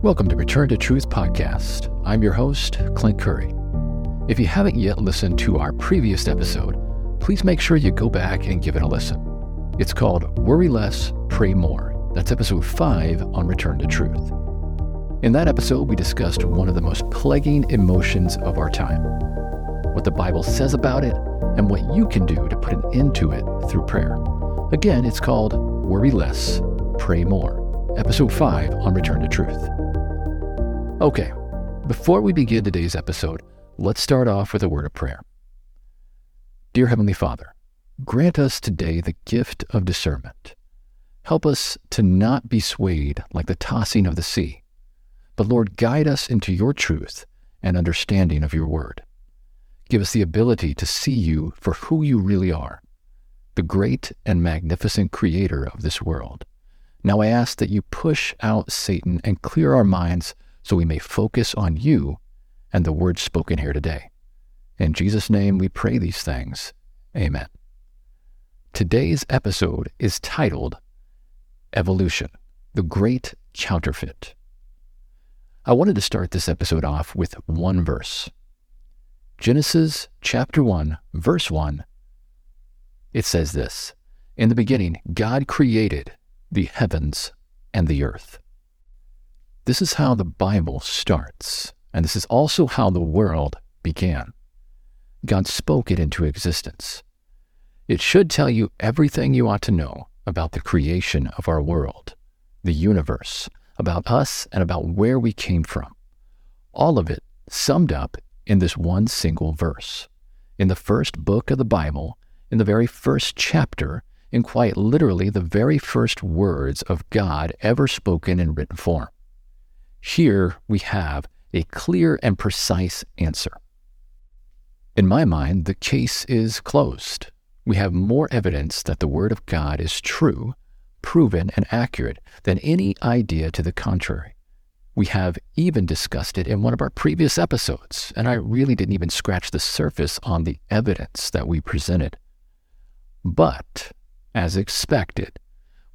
Welcome to Return to Truth podcast. I'm your host, Clint Curry. If you haven't yet listened to our previous episode, please make sure you go back and give it a listen. It's called Worry Less, Pray More. That's episode 5 on Return to Truth. In that episode, we discussed one of the most plaguing emotions of our time, what the Bible says about it, and what you can do to put an end to it through prayer. Again, it's called Worry Less, Pray More episode 5 on Return to Truth. Okay, before we begin today's episode, let's start off with a word of prayer. Dear Heavenly Father, grant us today the gift of discernment. Help us to not be swayed like the tossing of the sea, but Lord, guide us into your truth and understanding of your word. Give us the ability to see you for who you really are, the great and magnificent creator of this world now I ask that you push out Satan and clear our minds so we may focus on you and the words spoken here today. In Jesus' name we pray these things. Amen. Today's episode is titled Evolution, the Great Counterfeit. I wanted to start this episode off with one verse. Genesis chapter 1, verse 1. It says this In the beginning, God created the heavens and the earth. This is how the Bible starts, and this is also how the world began. God spoke it into existence. It should tell you everything you ought to know about the creation of our world, the universe, about us, and about where we came from. All of it summed up in this one single verse. In the first book of the Bible, in the very first chapter, in quite literally the very first words of God ever spoken in written form. Here we have a clear and precise answer. In my mind, the case is closed. We have more evidence that the Word of God is true, proven, and accurate than any idea to the contrary. We have even discussed it in one of our previous episodes, and I really didn't even scratch the surface on the evidence that we presented. But as expected.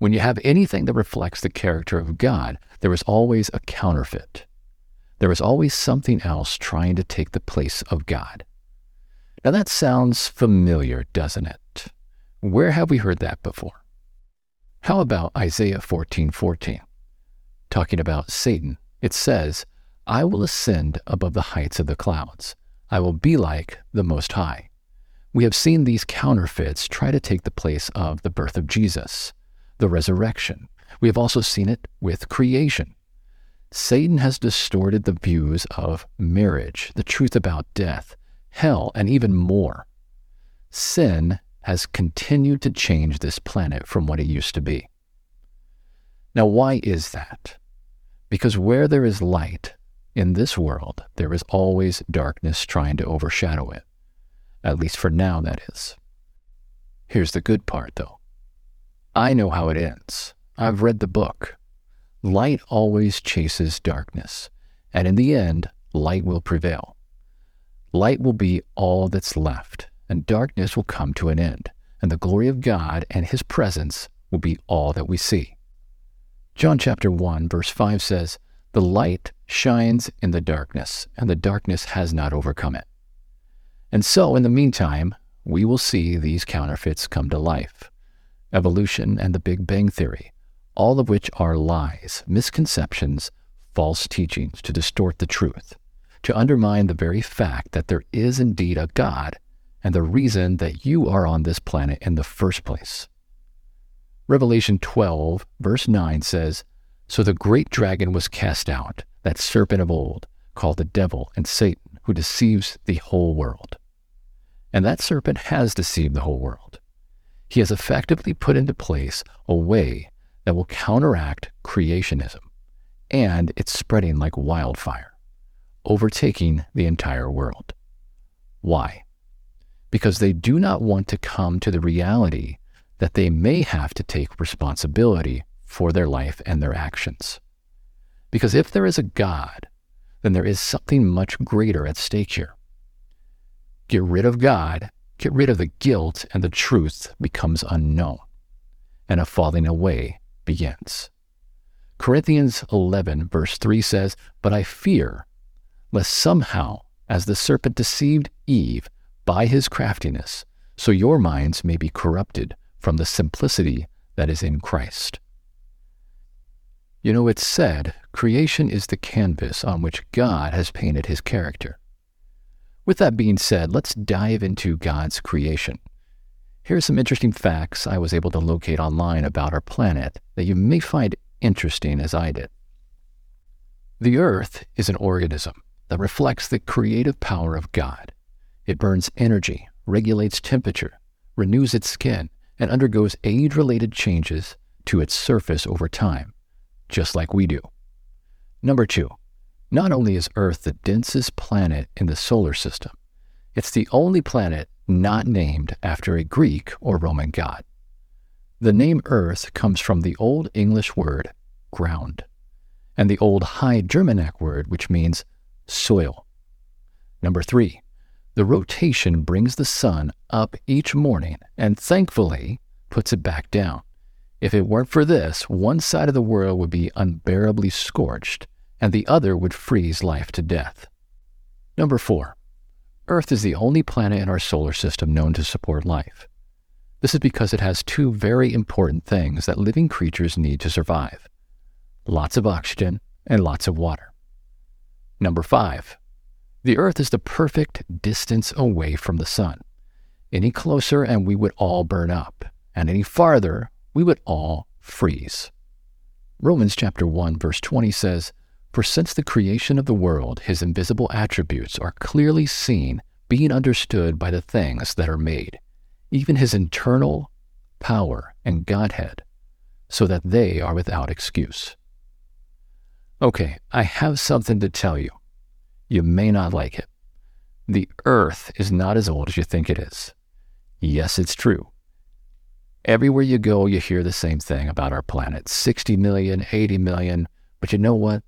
When you have anything that reflects the character of God, there is always a counterfeit. There is always something else trying to take the place of God. Now that sounds familiar, doesn't it? Where have we heard that before? How about Isaiah 14:14? Talking about Satan, it says, "I will ascend above the heights of the clouds. I will be like the Most High." We have seen these counterfeits try to take the place of the birth of Jesus, the resurrection. We have also seen it with creation. Satan has distorted the views of marriage, the truth about death, hell, and even more. Sin has continued to change this planet from what it used to be. Now, why is that? Because where there is light in this world, there is always darkness trying to overshadow it. At least for now, that is. Here's the good part, though. I know how it ends. I've read the book. Light always chases darkness, and in the end, light will prevail. Light will be all that's left, and darkness will come to an end, and the glory of God and His presence will be all that we see. John chapter 1, verse 5 says, The light shines in the darkness, and the darkness has not overcome it. And so, in the meantime, we will see these counterfeits come to life. Evolution and the Big Bang Theory, all of which are lies, misconceptions, false teachings to distort the truth, to undermine the very fact that there is indeed a God and the reason that you are on this planet in the first place. Revelation 12, verse 9 says, So the great dragon was cast out, that serpent of old, called the devil and Satan, who deceives the whole world. And that serpent has deceived the whole world. He has effectively put into place a way that will counteract creationism, and it's spreading like wildfire, overtaking the entire world. Why? Because they do not want to come to the reality that they may have to take responsibility for their life and their actions. Because if there is a God, then there is something much greater at stake here. Get rid of God, get rid of the guilt, and the truth becomes unknown, and a falling away begins. Corinthians 11, verse 3 says, But I fear lest somehow, as the serpent deceived Eve by his craftiness, so your minds may be corrupted from the simplicity that is in Christ. You know, it's said creation is the canvas on which God has painted his character. With that being said, let's dive into God's creation. Here are some interesting facts I was able to locate online about our planet that you may find interesting as I did. The Earth is an organism that reflects the creative power of God. It burns energy, regulates temperature, renews its skin, and undergoes age related changes to its surface over time, just like we do. Number two, not only is Earth the densest planet in the solar system, it's the only planet not named after a Greek or Roman god. The name Earth comes from the Old English word ground and the Old High Germanic word which means soil. Number three, the rotation brings the sun up each morning and thankfully puts it back down. If it weren't for this, one side of the world would be unbearably scorched and the other would freeze life to death. Number four, Earth is the only planet in our solar system known to support life. This is because it has two very important things that living creatures need to survive lots of oxygen and lots of water. Number five, the Earth is the perfect distance away from the Sun. Any closer, and we would all burn up, and any farther, we would all freeze. Romans chapter 1 verse 20 says, For since the creation of the world his invisible attributes are clearly seen, being understood by the things that are made, even his internal power and Godhead, so that they are without excuse. Okay, I have something to tell you. You may not like it. The Earth is not as old as you think it is. Yes, it's true. Everywhere you go, you hear the same thing about our planet 60 million, 80 million. But you know what?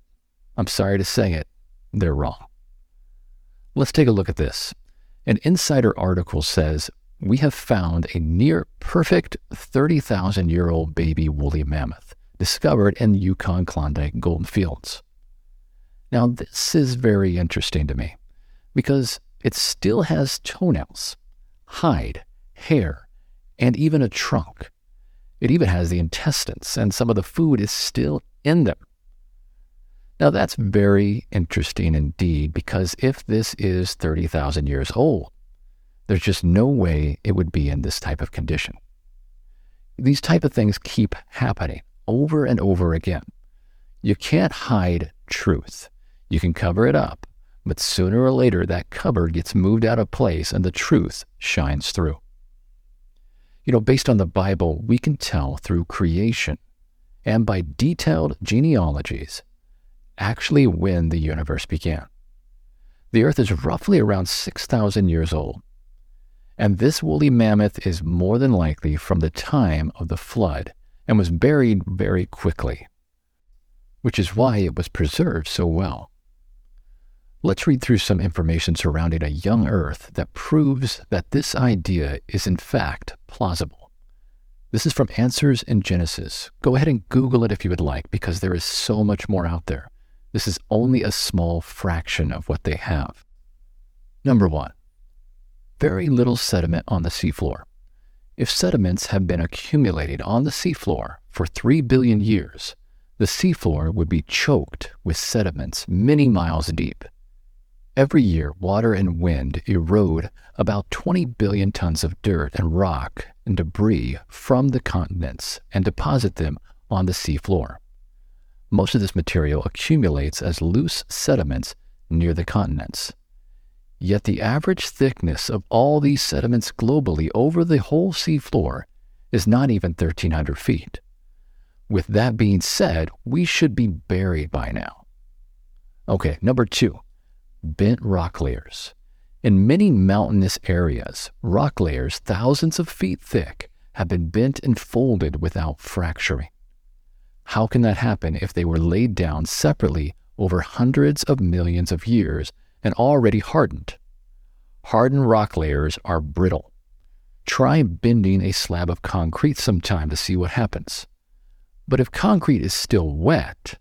I'm sorry to say it, they're wrong. Let's take a look at this. An insider article says we have found a near perfect 30,000 year old baby woolly mammoth discovered in the Yukon Klondike gold fields. Now, this is very interesting to me because it still has toenails, hide, hair, and even a trunk. It even has the intestines, and some of the food is still in them. Now, that's very interesting indeed because if this is 30,000 years old, there's just no way it would be in this type of condition. These type of things keep happening over and over again. You can't hide truth. You can cover it up, but sooner or later that cover gets moved out of place and the truth shines through. You know, based on the Bible, we can tell through creation and by detailed genealogies actually when the universe began. The earth is roughly around 6,000 years old, and this woolly mammoth is more than likely from the time of the flood and was buried very quickly, which is why it was preserved so well. Let's read through some information surrounding a young Earth that proves that this idea is in fact plausible. This is from Answers in Genesis. Go ahead and Google it if you would like, because there is so much more out there. This is only a small fraction of what they have. Number one, very little sediment on the seafloor. If sediments have been accumulating on the seafloor for 3 billion years, the seafloor would be choked with sediments many miles deep. Every year, water and wind erode about 20 billion tons of dirt and rock and debris from the continents and deposit them on the seafloor. Most of this material accumulates as loose sediments near the continents. Yet the average thickness of all these sediments globally over the whole seafloor is not even 1,300 feet. With that being said, we should be buried by now. Okay, number two bent rock layers. In many mountainous areas, rock layers thousands of feet thick have been bent and folded without fracturing. How can that happen if they were laid down separately over hundreds of millions of years and already hardened? Hardened rock layers are brittle. Try bending a slab of concrete sometime to see what happens. But if concrete is still wet,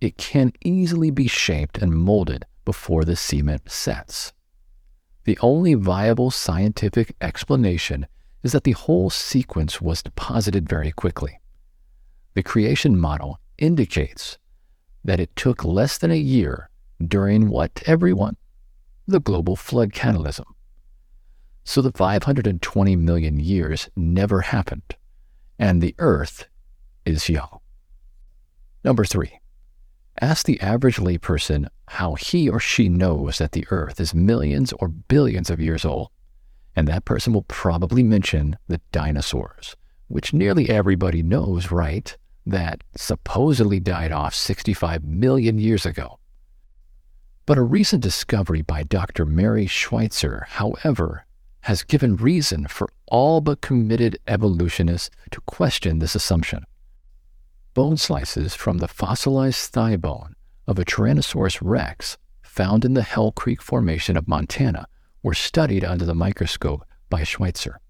it can easily be shaped and molded before the cement sets. The only viable scientific explanation is that the whole sequence was deposited very quickly. The creation model indicates that it took less than a year during what everyone, the global flood catalysm. So the 520 million years never happened, and the Earth is young. Number three, ask the average layperson how he or she knows that the Earth is millions or billions of years old, and that person will probably mention the dinosaurs, which nearly everybody knows, right? That supposedly died off 65 million years ago. But a recent discovery by Dr. Mary Schweitzer, however, has given reason for all but committed evolutionists to question this assumption. Bone slices from the fossilized thigh bone of a Tyrannosaurus rex found in the Hell Creek Formation of Montana were studied under the microscope by Schweitzer.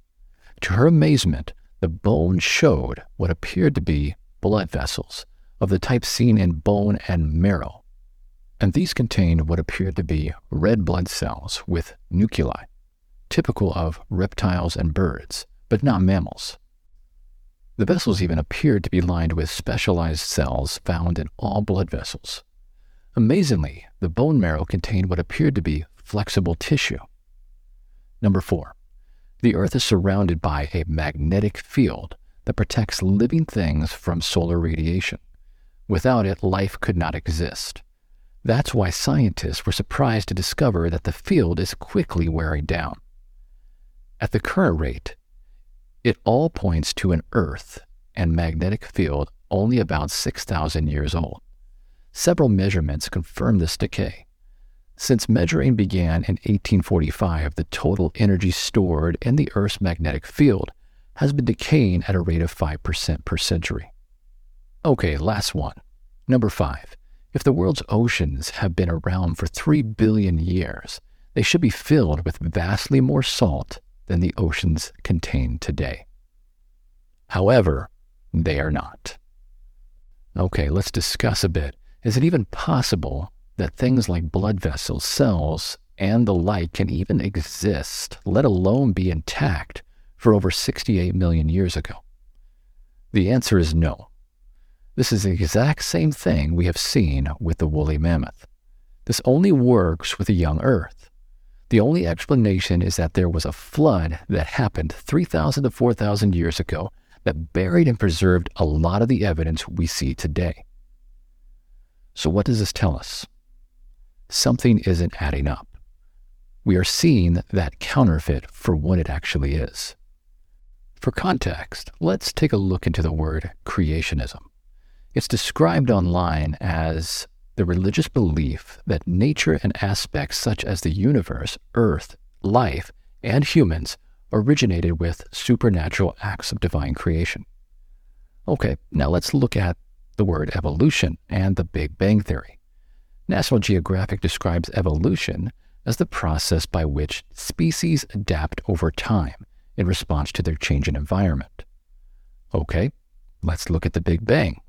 To her amazement, the bone showed what appeared to be blood vessels of the type seen in bone and marrow, and these contained what appeared to be red blood cells with nuclei typical of reptiles and birds, but not mammals. The vessels even appeared to be lined with specialized cells found in all blood vessels. Amazingly, the bone marrow contained what appeared to be flexible tissue. Number four, the Earth is surrounded by a magnetic field that protects living things from solar radiation. Without it, life could not exist. That's why scientists were surprised to discover that the field is quickly wearing down. At the current rate, it all points to an Earth and magnetic field only about 6,000 years old. Several measurements confirm this decay. Since measuring began in 1845, the total energy stored in the Earth's magnetic field has been decaying at a rate of 5% per century. Okay, last one. Number five. If the world's oceans have been around for 3 billion years, they should be filled with vastly more salt than the oceans contain today. However, they are not. Okay, let's discuss a bit. Is it even possible that things like blood vessels, cells, and the like can even exist, let alone be intact, for over 68 million years ago? The answer is no. This is the exact same thing we have seen with the woolly mammoth. This only works with a young Earth. The only explanation is that there was a flood that happened 3,000 to 4,000 years ago that buried and preserved a lot of the evidence we see today. So, what does this tell us? Something isn't adding up. We are seeing that counterfeit for what it actually is. For context, let's take a look into the word creationism. It's described online as the religious belief that nature and aspects such as the universe, earth, life, and humans originated with supernatural acts of divine creation. Okay, now let's look at the word evolution and the Big Bang Theory. National Geographic describes evolution as the process by which species adapt over time in response to their changing environment. Okay, let's look at the Big Bang.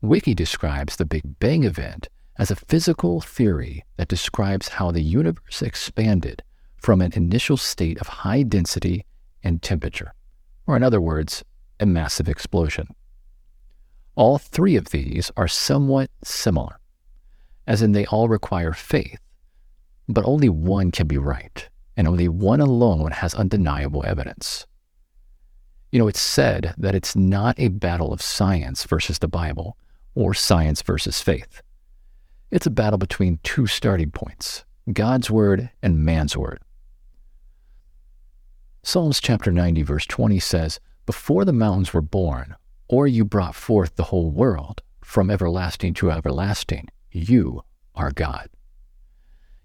Wiki describes the Big Bang event as a physical theory that describes how the universe expanded from an initial state of high density and temperature, or in other words, a massive explosion. All three of these are somewhat similar, as in they all require faith, but only one can be right, and only one alone has undeniable evidence. You know, it's said that it's not a battle of science versus the Bible, or science versus faith. It's a battle between two starting points God's Word and man's Word. Psalms chapter 90, verse 20 says, Before the mountains were born, or you brought forth the whole world, from everlasting to everlasting, you are God.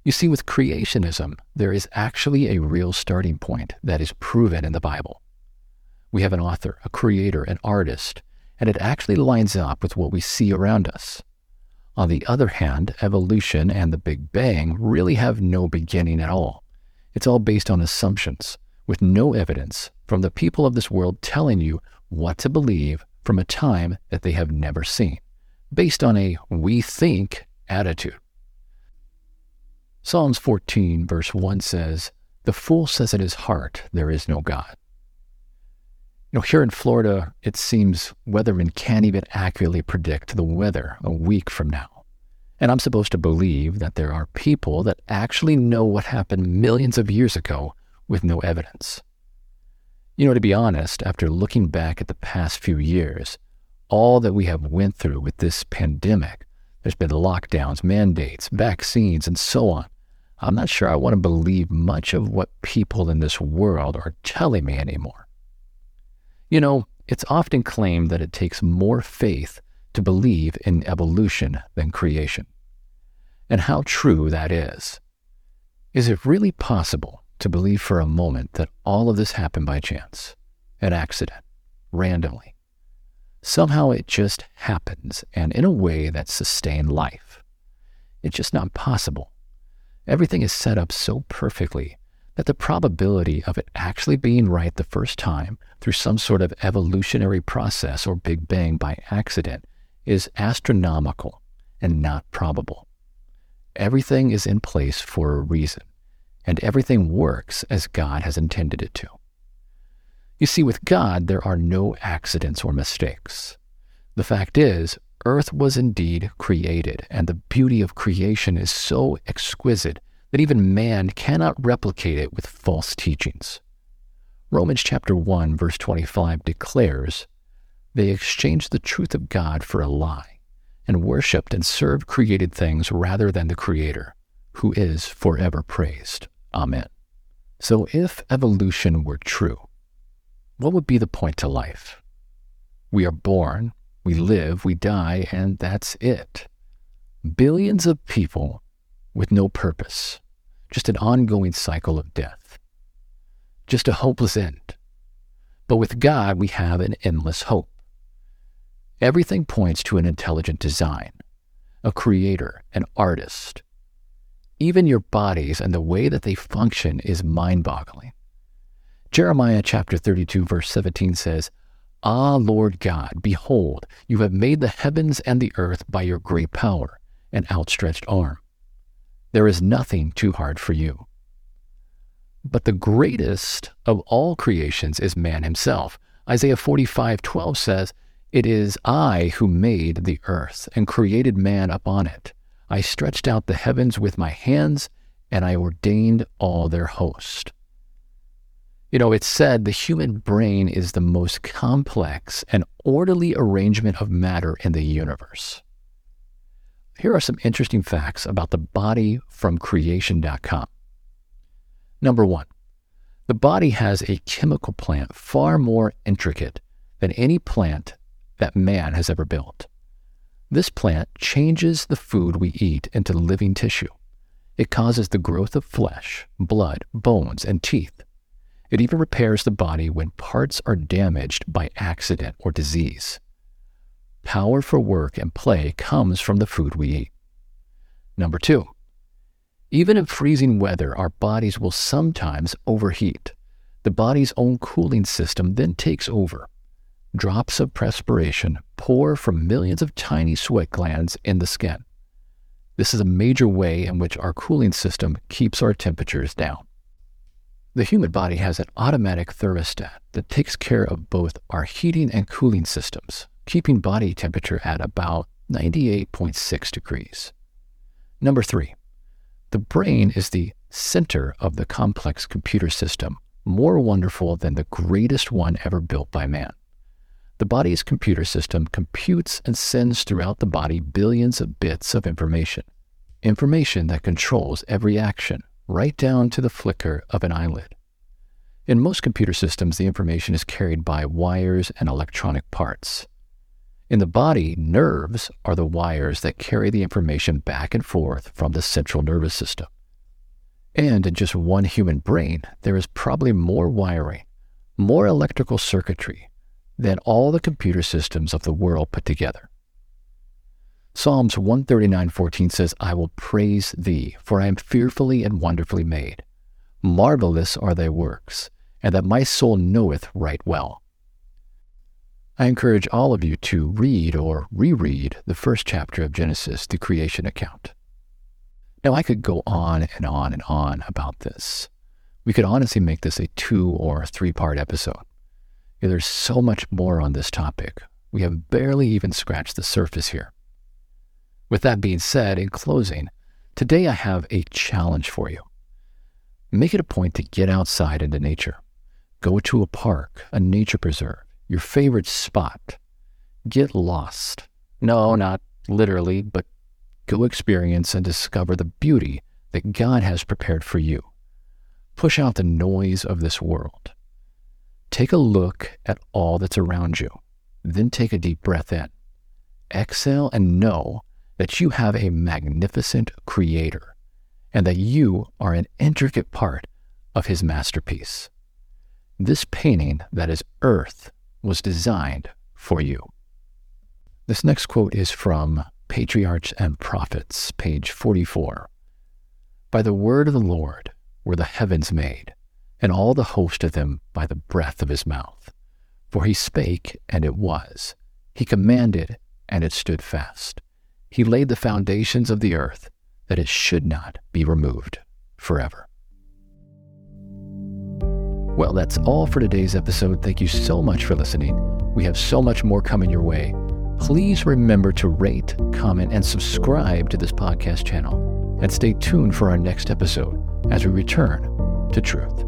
You see, with creationism, there is actually a real starting point that is proven in the Bible. We have an author, a creator, an artist, and it actually lines up with what we see around us. On the other hand, evolution and the Big Bang really have no beginning at all. It's all based on assumptions, with no evidence from the people of this world telling you what to believe from a time that they have never seen, based on a we think attitude. Psalms 14, verse 1 says, The fool says in his heart, There is no God. You know, here in Florida, it seems weathermen can't even accurately predict the weather a week from now. And I'm supposed to believe that there are people that actually know what happened millions of years ago with no evidence. You know, to be honest, after looking back at the past few years, all that we have went through with this pandemic, there's been lockdowns, mandates, vaccines, and so on. I'm not sure I want to believe much of what people in this world are telling me anymore. You know, it's often claimed that it takes more faith to believe in evolution than creation. And how true that is. Is it really possible to believe for a moment that all of this happened by chance, an accident, randomly. Somehow it just happens and in a way that sustained life. It's just not possible. Everything is set up so perfectly that the probability of it actually being right the first time through some sort of evolutionary process or Big Bang by accident is astronomical and not probable. Everything is in place for a reason and everything works as God has intended it to. You see, with God, there are no accidents or mistakes. The fact is, earth was indeed created, and the beauty of creation is so exquisite that even man cannot replicate it with false teachings. Romans chapter 1 verse 25 declares, they exchanged the truth of God for a lie and worshiped and served created things rather than the creator, who is forever praised. Amen. So if evolution were true, what would be the point to life? We are born, we live, we die, and that's it. Billions of people with no purpose, just an ongoing cycle of death, just a hopeless end. But with God, we have an endless hope. Everything points to an intelligent design, a creator, an artist, even your bodies and the way that they function is mind boggling. Jeremiah chapter 32, verse 17 says, Ah, Lord God, behold, you have made the heavens and the earth by your great power and outstretched arm. There is nothing too hard for you. But the greatest of all creations is man himself. Isaiah 45:12 says, It is I who made the earth and created man upon it. I stretched out the heavens with my hands, and I ordained all their host. You know, it's said the human brain is the most complex and orderly arrangement of matter in the universe. Here are some interesting facts about the body from creation.com. Number one, the body has a chemical plant far more intricate than any plant that man has ever built. This plant changes the food we eat into living tissue. It causes the growth of flesh, blood, bones, and teeth. It even repairs the body when parts are damaged by accident or disease. Power for work and play comes from the food we eat. Number two, even in freezing weather, our bodies will sometimes overheat. The body's own cooling system then takes over drops of perspiration pour from millions of tiny sweat glands in the skin. This is a major way in which our cooling system keeps our temperatures down. The human body has an automatic thermostat that takes care of both our heating and cooling systems, keeping body temperature at about 98.6 degrees. Number three, the brain is the center of the complex computer system, more wonderful than the greatest one ever built by man. The body's computer system computes and sends throughout the body billions of bits of information. Information that controls every action, right down to the flicker of an eyelid. In most computer systems, the information is carried by wires and electronic parts. In the body, nerves are the wires that carry the information back and forth from the central nervous system. And in just one human brain, there is probably more wiring, more electrical circuitry, than all the computer systems of the world put together. Psalms 139:14 says, "I will praise thee, for I am fearfully and wonderfully made. Marvelous are thy works, and that my soul knoweth right well." I encourage all of you to read or reread the first chapter of Genesis, the creation account. Now, I could go on and on and on about this. We could honestly make this a two or three part episode. There's so much more on this topic. We have barely even scratched the surface here. With that being said, in closing, today I have a challenge for you. Make it a point to get outside into nature. Go to a park, a nature preserve, your favorite spot. Get lost. No, not literally, but go experience and discover the beauty that God has prepared for you. Push out the noise of this world. Take a look at all that's around you. Then take a deep breath in. Exhale and know that you have a magnificent creator and that you are an intricate part of his masterpiece. This painting that is earth was designed for you. This next quote is from Patriarchs and Prophets, page 44. By the word of the Lord were the heavens made, and all the host of them by the breath of his mouth. For he spake, and it was. He commanded, and it stood fast. He laid the foundations of the earth, that it should not be removed forever. Well, that's all for today's episode. Thank you so much for listening. We have so much more coming your way. Please remember to rate, comment, and subscribe to this podcast channel. And stay tuned for our next episode as we return to truth.